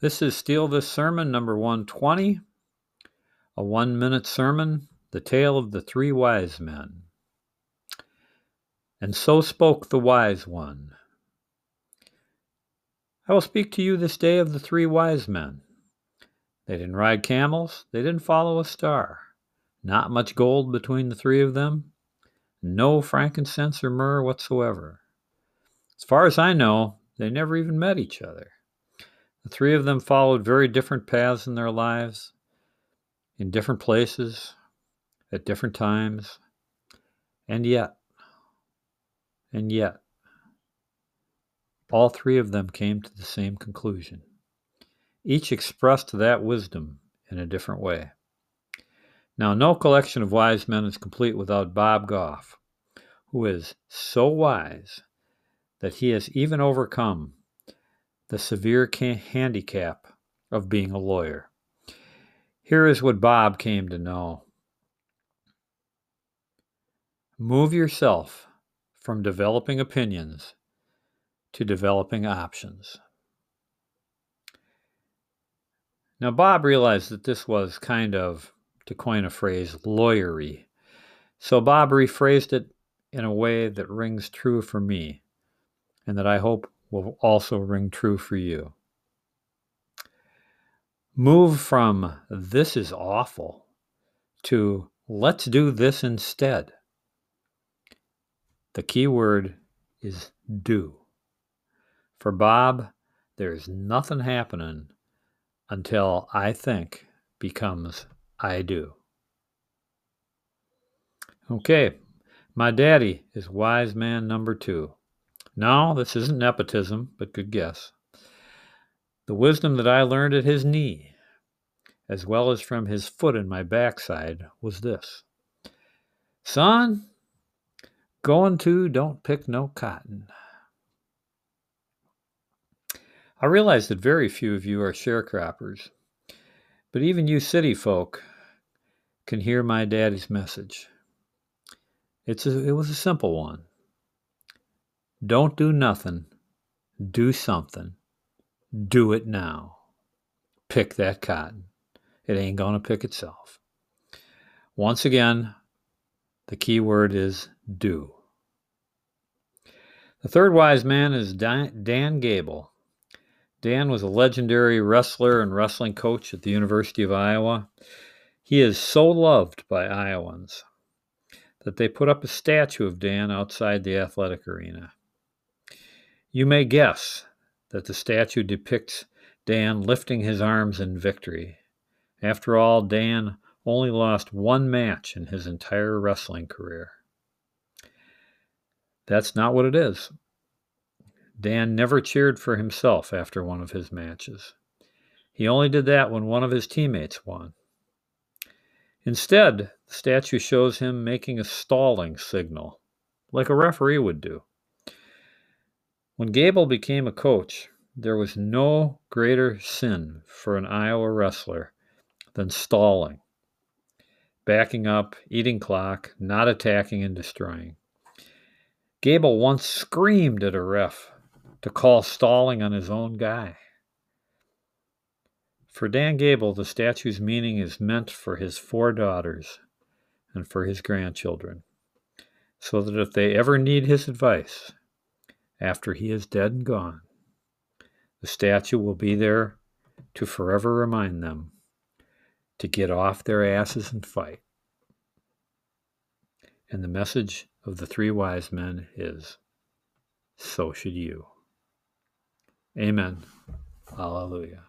This is Steal This Sermon number 120, a one minute sermon, the tale of the three wise men. And so spoke the wise one. I will speak to you this day of the three wise men. They didn't ride camels, they didn't follow a star. Not much gold between the three of them, no frankincense or myrrh whatsoever. As far as I know, they never even met each other. The three of them followed very different paths in their lives, in different places, at different times, and yet, and yet, all three of them came to the same conclusion. Each expressed that wisdom in a different way. Now, no collection of wise men is complete without Bob Goff, who is so wise that he has even overcome the severe handicap of being a lawyer. Here is what Bob came to know move yourself from developing opinions to developing options. Now, Bob realized that this was kind of, to coin a phrase, lawyery. So Bob rephrased it in a way that rings true for me and that I hope will also ring true for you. Move from this is awful to let's do this instead. The key word is do. For Bob, there's nothing happening until I think becomes I do. Okay, my daddy is wise man number two. No, this isn't nepotism, but good guess. The wisdom that I learned at his knee, as well as from his foot in my backside, was this Son, going to don't pick no cotton. I realize that very few of you are sharecroppers, but even you city folk can hear my daddy's message. It's a, it was a simple one. Don't do nothing. Do something. Do it now. Pick that cotton. It ain't going to pick itself. Once again, the key word is do. The third wise man is Dan Gable. Dan was a legendary wrestler and wrestling coach at the University of Iowa. He is so loved by Iowans that they put up a statue of Dan outside the athletic arena. You may guess that the statue depicts Dan lifting his arms in victory. After all, Dan only lost one match in his entire wrestling career. That's not what it is. Dan never cheered for himself after one of his matches. He only did that when one of his teammates won. Instead, the statue shows him making a stalling signal, like a referee would do. When Gable became a coach, there was no greater sin for an Iowa wrestler than stalling, backing up, eating clock, not attacking and destroying. Gable once screamed at a ref to call stalling on his own guy. For Dan Gable, the statue's meaning is meant for his four daughters and for his grandchildren, so that if they ever need his advice, after he is dead and gone. The statue will be there to forever remind them to get off their asses and fight. And the message of the three wise men is so should you. Amen. Hallelujah.